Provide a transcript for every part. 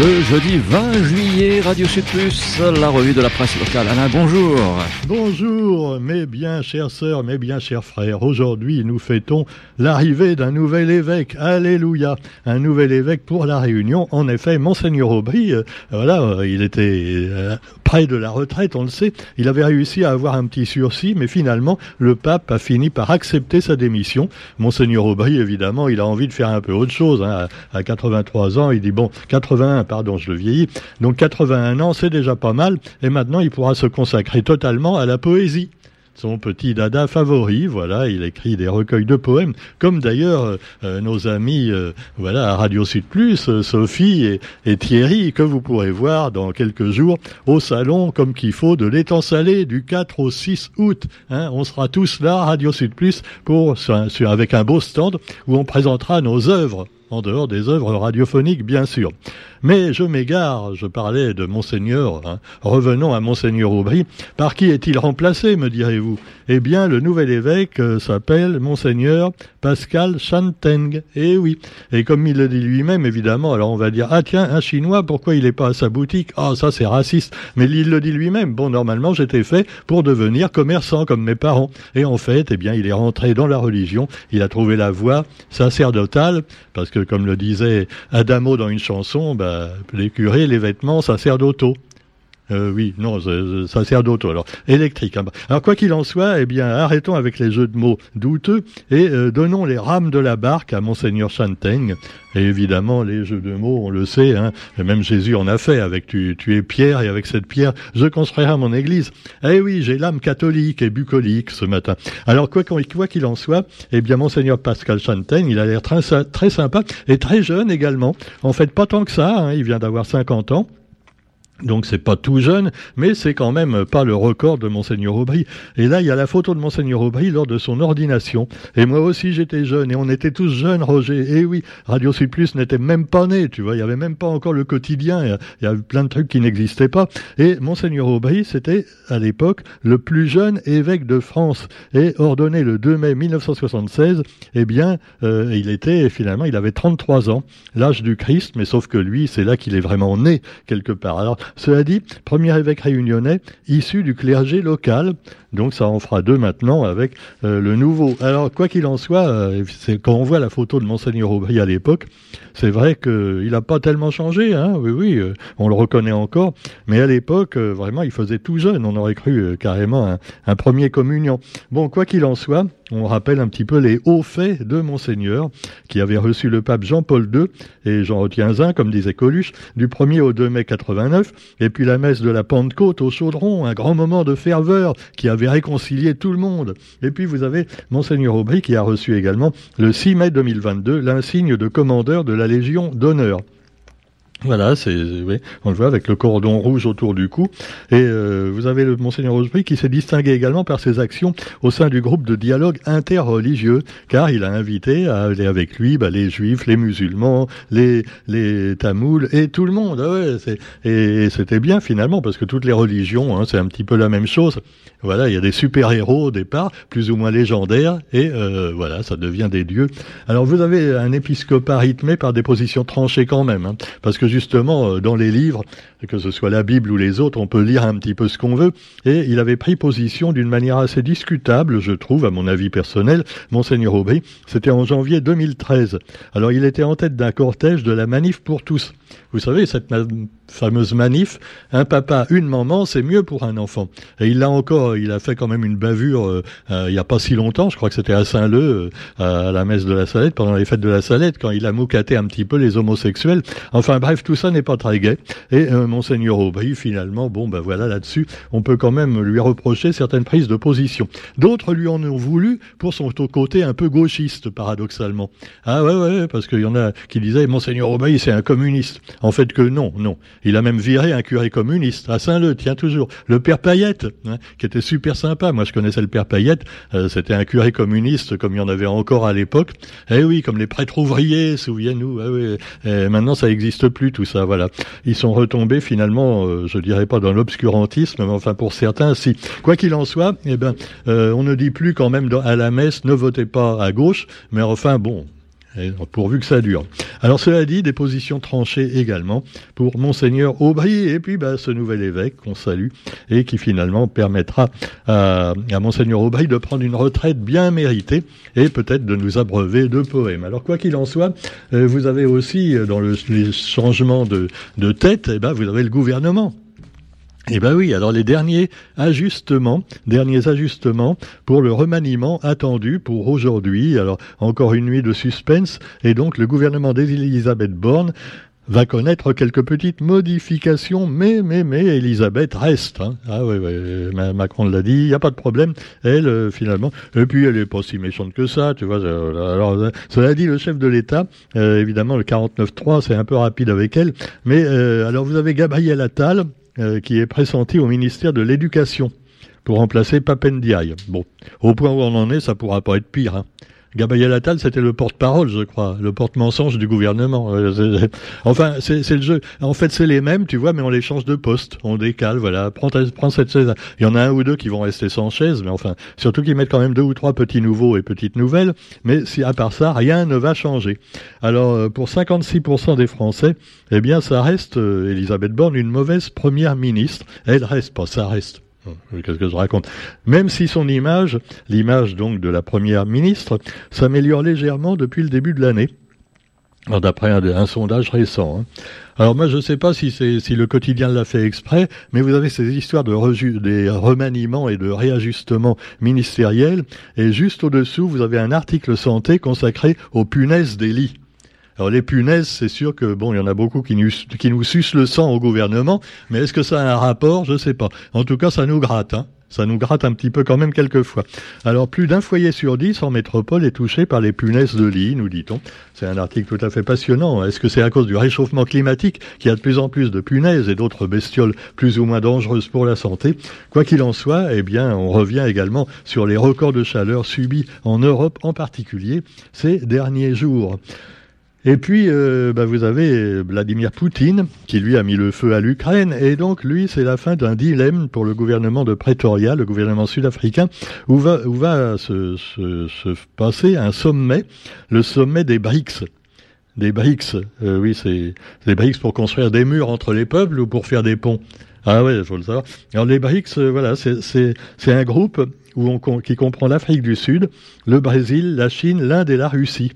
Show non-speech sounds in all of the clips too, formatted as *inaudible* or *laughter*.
Le jeudi 20 juillet, Radio Sud Plus, la revue de la presse locale. Alain, bonjour. Bonjour, mes bien chères sœurs, mes bien chers frères. Aujourd'hui, nous fêtons l'arrivée d'un nouvel évêque. Alléluia. Un nouvel évêque pour la Réunion. En effet, Monseigneur Aubry, euh, voilà, euh, il était euh, près de la retraite, on le sait. Il avait réussi à avoir un petit sursis, mais finalement, le pape a fini par accepter sa démission. Monseigneur Aubry, évidemment, il a envie de faire un peu autre chose. Hein. À 83 ans, il dit, bon, 81, pardon, je le vieillis. Donc 81 ans, c'est déjà pas mal. Et maintenant, il pourra se consacrer totalement à la poésie son petit dada favori. Voilà, il écrit des recueils de poèmes, comme d'ailleurs euh, euh, nos amis euh, voilà à Radio Sud Plus, Sophie et, Thierry, que vous pourrez voir dans quelques jours au salon comme qu'il faut de l'étang salé du 4 au 6 août. Hein. on sera tous là, Radio Sud Plus, pour avec un beau stand où on présentera nos œuvres en dehors des œuvres radiophoniques, bien sûr. Mais je m'égare, je parlais de Monseigneur. Hein. Revenons à Monseigneur Aubry. Par qui est-il remplacé, me direz-vous? Eh bien, le nouvel évêque euh, s'appelle Monseigneur Pascal Chanteng. Eh oui. Et comme il le dit lui-même, évidemment, alors on va dire, ah tiens, un Chinois, pourquoi il n'est pas à sa boutique? Ah, ça c'est raciste. Mais il le dit lui-même. Bon, normalement, j'étais fait pour devenir commerçant comme mes parents. Et en fait, eh bien, il est rentré dans la religion. Il a trouvé la voie sacerdotale, parce que comme le disait Adamo dans une chanson, bah, les curés, les vêtements sacerdotaux. Euh, oui, non, ça sert d'auto. Alors, électrique. Hein. Alors, quoi qu'il en soit, eh bien, arrêtons avec les jeux de mots douteux et euh, donnons les rames de la barque à Monseigneur Chantaigne. Et évidemment, les jeux de mots, on le sait, hein, même Jésus en a fait avec tu, tu es pierre et avec cette pierre, je construirai mon église. Eh oui, j'ai l'âme catholique et bucolique ce matin. Alors, quoi qu'il en soit, eh bien, Monseigneur Pascal Chantaigne, il a l'air très, très sympa et très jeune également. En fait, pas tant que ça, hein, il vient d'avoir 50 ans. Donc c'est pas tout jeune, mais c'est quand même pas le record de Monseigneur Aubry. Et là, il y a la photo de Monseigneur Aubry lors de son ordination. Et moi aussi, j'étais jeune, et on était tous jeunes, Roger. Et oui, Radio Sud n'était même pas né, tu vois. Il y avait même pas encore le quotidien. Il y avait plein de trucs qui n'existaient pas. Et Monseigneur Aubry, c'était à l'époque le plus jeune évêque de France, et ordonné le 2 mai 1976. Eh bien, euh, il était finalement, il avait 33 ans, l'âge du Christ, mais sauf que lui, c'est là qu'il est vraiment né quelque part. Cela dit, premier évêque réunionnais issu du clergé local, donc ça en fera deux maintenant avec euh, le nouveau. Alors quoi qu'il en soit, euh, quand on voit la photo de monseigneur Aubry à l'époque, c'est vrai qu'il n'a pas tellement changé, hein, oui, oui, euh, on le reconnaît encore, mais à l'époque, vraiment, il faisait tout jeune, on aurait cru carrément un, un premier communion. Bon, quoi qu'il en soit, on rappelle un petit peu les hauts faits de Monseigneur, qui avait reçu le pape Jean-Paul II, et j'en retiens un, comme disait Coluche, du 1er au 2 mai 89, et puis la messe de la Pentecôte au Chaudron, un grand moment de ferveur qui avait réconcilié tout le monde. Et puis vous avez Monseigneur Aubry qui a reçu également le 6 mai 2022 l'insigne de commandeur de la Légion d'honneur. Voilà, c'est, oui, on le voit avec le cordon rouge autour du cou. Et euh, vous avez le monseigneur Rosebury qui s'est distingué également par ses actions au sein du groupe de dialogue interreligieux, car il a invité à aller avec lui bah, les juifs, les musulmans, les les tamouls et tout le monde. Ah ouais, c'est, et, c'était bien finalement parce que toutes les religions, hein, c'est un petit peu la même chose. Voilà, il y a des super héros au départ, plus ou moins légendaires, et euh, voilà, ça devient des dieux. Alors vous avez un épiscopat rythmé par des positions tranchées quand même, hein, parce que justement, euh, dans les livres, que ce soit la Bible ou les autres, on peut lire un petit peu ce qu'on veut. Et il avait pris position d'une manière assez discutable, je trouve, à mon avis personnel, Monseigneur Aubry. C'était en janvier 2013. Alors il était en tête d'un cortège de la Manif pour tous. Vous savez, cette fameuse manif, un papa, une maman, c'est mieux pour un enfant. Et il l'a encore, il a fait quand même une bavure euh, euh, il n'y a pas si longtemps, je crois que c'était à Saint-Leu, à la messe de la Salette, pendant les fêtes de la Salette, quand il a moucaté un petit peu les homosexuels. Enfin bref, tout ça n'est pas très gai. Et euh, monseigneur Aubry, finalement, bon ben voilà, là-dessus, on peut quand même lui reprocher certaines prises de position. D'autres lui en ont voulu pour son côté un peu gauchiste, paradoxalement. Ah ouais, ouais, parce qu'il y en a qui disaient, monseigneur Aubry, c'est un communiste. En fait que non, non. Il a même viré un curé communiste à Saint-Leu, tiens toujours. Le père Payette, hein, qui était super sympa. Moi, je connaissais le père Payette. Euh, c'était un curé communiste, comme il y en avait encore à l'époque. Eh oui, comme les prêtres ouvriers, souviens-nous. Eh oui. Et maintenant, ça n'existe plus, tout ça, voilà. Ils sont retombés finalement, euh, je dirais pas dans l'obscurantisme, mais enfin pour certains, si. Quoi qu'il en soit, eh ben, euh, on ne dit plus quand même à la messe, ne votez pas à gauche, mais enfin bon, pourvu que ça dure. Alors cela dit, des positions tranchées également pour monseigneur Aubry et puis bah, ce nouvel évêque qu'on salue et qui finalement permettra à, à monseigneur Aubry de prendre une retraite bien méritée et peut-être de nous abreuver de poèmes. Alors quoi qu'il en soit, euh, vous avez aussi euh, dans le, les changements de, de tête, eh ben, vous avez le gouvernement eh ben oui, alors les derniers ajustements, derniers ajustements pour le remaniement attendu pour aujourd'hui. Alors encore une nuit de suspense et donc le gouvernement d'Elisabeth Borne va connaître quelques petites modifications, mais, mais, mais, Elisabeth reste. Hein. Ah oui, oui, Macron l'a dit, il n'y a pas de problème, elle, euh, finalement. Et puis, elle n'est pas si méchante que ça, tu vois. Euh, alors, euh, cela dit, le chef de l'État, évidemment, le 49-3, c'est un peu rapide avec elle, mais alors vous avez Gabriel Attal, euh, qui est pressenti au ministère de l'Éducation pour remplacer Papendiaï. Bon, au point où on en est, ça pourra pas être pire. Hein. Gabriel Attal, c'était le porte-parole, je crois, le porte-mensonge du gouvernement. Euh, enfin, c'est le jeu. En fait, c'est les mêmes, tu vois, mais on les change de poste, on décale, voilà. Prends, cette chaise. Il y en a un ou deux qui vont rester sans chaise, mais enfin, surtout qu'ils mettent quand même deux ou trois petits nouveaux et petites nouvelles. Mais si à part ça, rien ne va changer. Alors, euh, pour 56% des Français, eh bien, ça reste, euh, Elisabeth Borne, une mauvaise première ministre. Elle reste pas, ça reste. Qu'est-ce que je raconte? Même si son image, l'image donc de la première ministre, s'améliore légèrement depuis le début de l'année, d'après un, sondage récent. Hein. Alors moi je ne sais pas si, si le quotidien l'a fait exprès, mais vous avez ces histoires de remaniements et de réajustements ministériels, et juste au-dessous vous avez un article santé consacré aux punaises des lits. Alors les punaises, c'est sûr que bon, il y en a beaucoup qui nous, qui sucent le sang au gouvernement, mais est-ce que ça a un rapport? Je sais pas. En tout cas, ça nous gratte. Hein. Ça nous gratte un petit peu quand même quelquefois. Alors plus d'un foyer sur dix en métropole est touché par les punaises de lit, nous dit-on. C'est un article tout à fait passionnant. Est-ce que c'est à cause du réchauffement climatique qu'il y a de plus en plus de punaises et d'autres bestioles plus ou moins dangereuses pour la santé? Quoi qu'il en soit, eh bien, on revient également sur les records de chaleur subis en Europe en particulier ces derniers jours. Et puis, euh, bah, vous avez Vladimir Poutine, qui lui a mis le feu à l'Ukraine, et donc lui, c'est la fin d'un dilemme pour le gouvernement de Pretoria, le gouvernement sud-africain, où va, où va se, se, se, passer un sommet, le sommet des BRICS. Des BRICS, euh, oui, c'est des BRICS pour construire des murs entre les peuples ou pour faire des ponts. Ah ouais, faut le savoir. Alors les BRICS, euh, voilà, c'est un groupe qui comprend l'Afrique du Sud, le Brésil, la Chine, l'Inde et la Russie.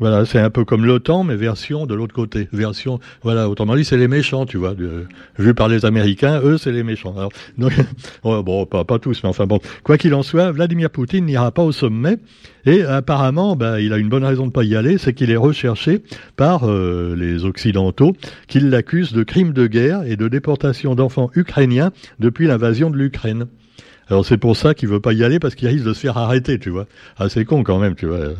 Voilà, c'est un peu comme l'OTAN, mais version de l'autre côté. Version, voilà, autrement dit, c'est les méchants, tu vois. vu par les Américains, eux, c'est les méchants. Alors, *laughs* donc, bon, pas, pas tous, mais enfin bon. Quoi qu'il en soit, Vladimir Poutine n'ira pas au sommet. Et apparemment, ben, il a une bonne raison de pas y aller, c'est qu'il est recherché par euh, les Occidentaux, qui l'accusent de crimes de guerre et de déportation d'enfants ukrainiens depuis l'invasion de l'Ukraine. Alors c'est pour ça qu'il veut pas y aller parce qu'il risque de se faire arrêter, tu vois. Ah c'est con quand même, tu vois.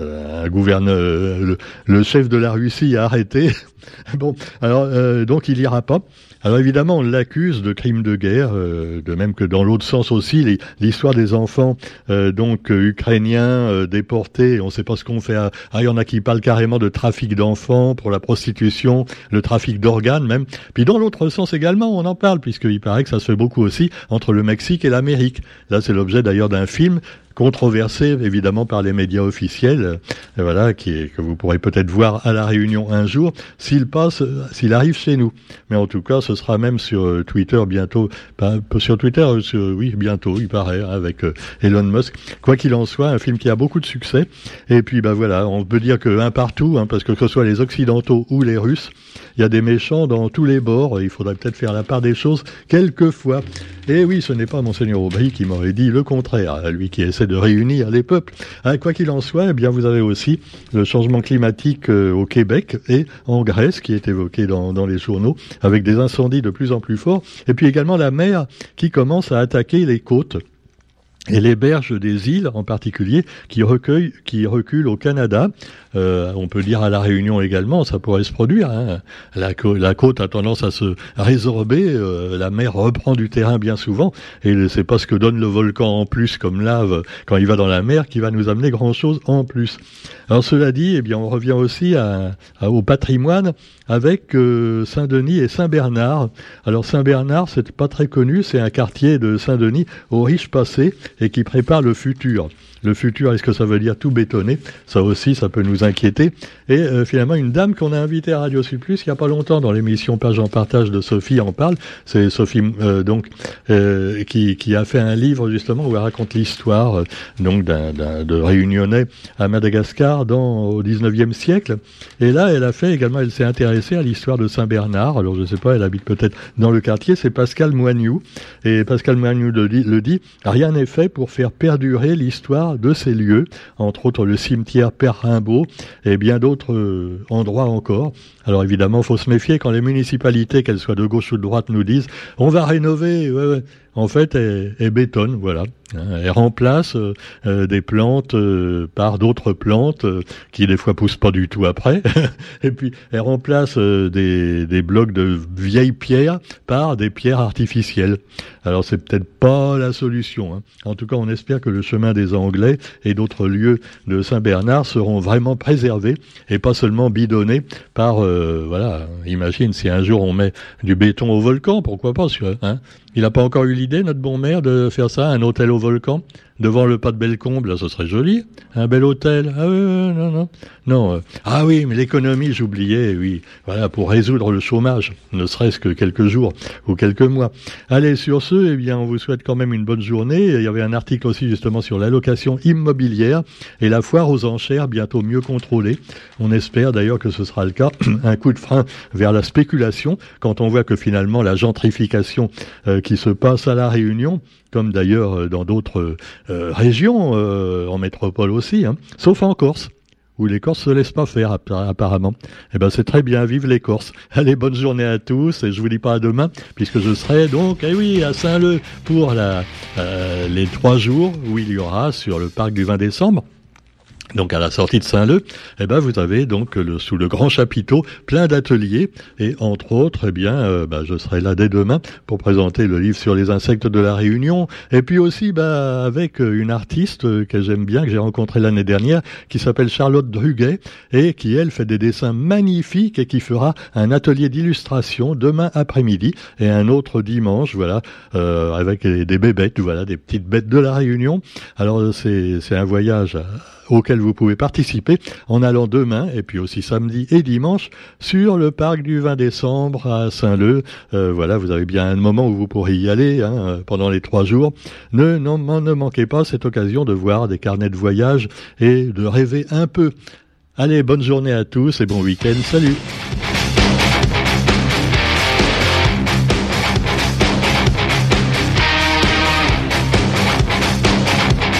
Euh, un gouverneur, euh, le, chef de la Russie a arrêté. *laughs* bon, alors euh, donc il ira pas. Alors évidemment, on l'accuse de crimes de guerre, de même que dans l'autre sens aussi, l'histoire des enfants donc ukrainiens déportés. On ne sait pas ce qu'on fait. Ah, il y en a qui parlent carrément de trafic d'enfants pour la prostitution, le trafic d'organes même. Puis dans l'autre sens également, on en parle puisqu'il paraît que ça se fait beaucoup aussi entre le Mexique et l'Amérique. Là, c'est l'objet d'ailleurs d'un film controversé évidemment par les médias officiels, euh, voilà, qui que vous pourrez peut-être voir à la Réunion un jour, s'il passe, s'il arrive chez nous. Mais en tout cas, ce sera même sur euh, Twitter bientôt, sur Twitter, euh, oui, bientôt, il paraît, hein, avec Elon Musk. Quoi qu'il en soit, un film qui a beaucoup de succès. Et puis, bah voilà, on peut dire que un partout, hein, parce que que ce soit les Occidentaux ou les Russes, il y a des méchants dans tous les bords. Il faudrait peut-être faire la part des choses quelquefois. Et oui, ce n'est pas monseigneur Aubry qui m'aurait dit le contraire, lui qui essaie de réunir les peuples. Ah, quoi qu'il en soit, eh bien vous avez aussi le changement climatique euh, au Québec et en Grèce qui est évoqué dans les journaux, avec des incendies de plus en plus forts, et puis également la mer qui commence à attaquer les côtes et les berges des îles en particulier qui recueillent, qui reculent au Canada. Euh, on peut dire à la Réunion également, ça pourrait se produire. Hein. La, côte a tendance à se résorber, euh, la mer reprend du terrain bien souvent, et c'est pas ce que donne le volcan en plus comme lave quand il va dans la mer qui va nous amener grand chose en plus. Alors cela dit, eh bien on revient aussi à, au patrimoine avec euh, Saint-Denis et Saint-Bernard. Alors Saint-Bernard, c'est pas très connu, c'est un quartier de Saint-Denis au riche passé et qui prépare le futur. Le futur, est-ce que ça veut dire tout bétonner? Ça aussi, ça peut nous inquiéter. Et euh, finalement, une dame qu'on a invitée à Radio Sud Plus il n'y a pas longtemps dans l'émission Page en partage de Sophie en parle. C'est Sophie euh, donc euh, qui, qui, a fait un livre justement où elle raconte l'histoire donc d'un de réunionnais à Madagascar dans au 19e siècle. Et là, elle a fait également, elle s'est intéressée à l'histoire de Saint-Bernard. Alors je ne sais pas, elle habite peut-être dans le quartier. C'est Pascal Moignou et Pascal Moignou le dit, le dit rien n'est fait pour faire perdurer l'histoire de ces lieux, entre autres le cimetière Père Rimbaud et bien d'autres euh, endroits encore. Alors évidemment, il faut se méfier quand les municipalités, qu'elles soient de gauche ou de droite, nous disent on va rénover. En fait, elles, bétonnent, voilà. Elle remplace euh, euh, des plantes par d'autres plantes qui des fois poussent pas du tout après. *laughs* et puis elle remplace des, des blocs de vieilles pierres par des pierres artificielles. Alors c'est peut-être pas la solution. Hein. En tout cas, on espère que le chemin des Anglais et d'autres lieux de Saint-Bernard seront vraiment préservés et pas seulement bidonnés par, euh, voilà, imagine si un jour on met du béton au volcan, pourquoi pas, hein Il n'a pas encore eu l'idée, notre bon maire, de faire ça, un hôtel au volcan devant le pas de Bellecombe, là, ce serait joli. Un bel hôtel. Ah oui, non, non. Non. Euh, ah oui, mais l'économie, j'oubliais, oui. Voilà, pour résoudre le chômage, ne serait-ce que quelques jours ou quelques mois. Allez, sur ce, eh bien, on vous souhaite quand même une bonne journée. Il y avait un article aussi, justement, sur l'allocation immobilière et la foire aux enchères, bientôt mieux contrôlée. On espère d'ailleurs que ce sera le cas. *clears throat* un coup de frein vers la spéculation, quand on voit que finalement, la gentrification euh, qui se passe à la Réunion, comme d'ailleurs euh, dans d'autres euh, régions, euh, en métropole aussi, hein, sauf en Corse où les Corses se laissent pas faire apparemment. Eh ben c'est très bien, vive les Corses. *laughs* Allez, bonne journée à tous et je vous dis pas à demain puisque je serai donc, eh oui, à Saint-Leu pour les trois jours où il y aura sur le parc du 20 décembre donc à la sortie de Saint-Leu, eh ben vous avez donc le, sous le grand chapiteau plein d'ateliers et entre autres, eh bien, euh, bah, je serai là dès demain pour présenter le livre sur les insectes de la Réunion et puis aussi bah, avec une artiste que j'aime bien que j'ai rencontrée l'année dernière qui s'appelle Charlotte Druguet et qui elle fait des dessins magnifiques et qui fera un atelier d'illustration demain après-midi et un autre dimanche, voilà, euh, avec des bébêtes, voilà, des petites bêtes de la Réunion. Alors c'est c'est un voyage auquel vous pouvez participer en allant demain et puis aussi samedi et dimanche sur le parc du 20 décembre à Saint-Leu. Euh, voilà, vous avez bien un moment où vous pourrez y aller hein, euh, pendant les trois jours. Ne, non, ne manquez pas cette occasion de voir des carnets de voyage et de rêver un peu. Allez, bonne journée à tous et bon week-end. Salut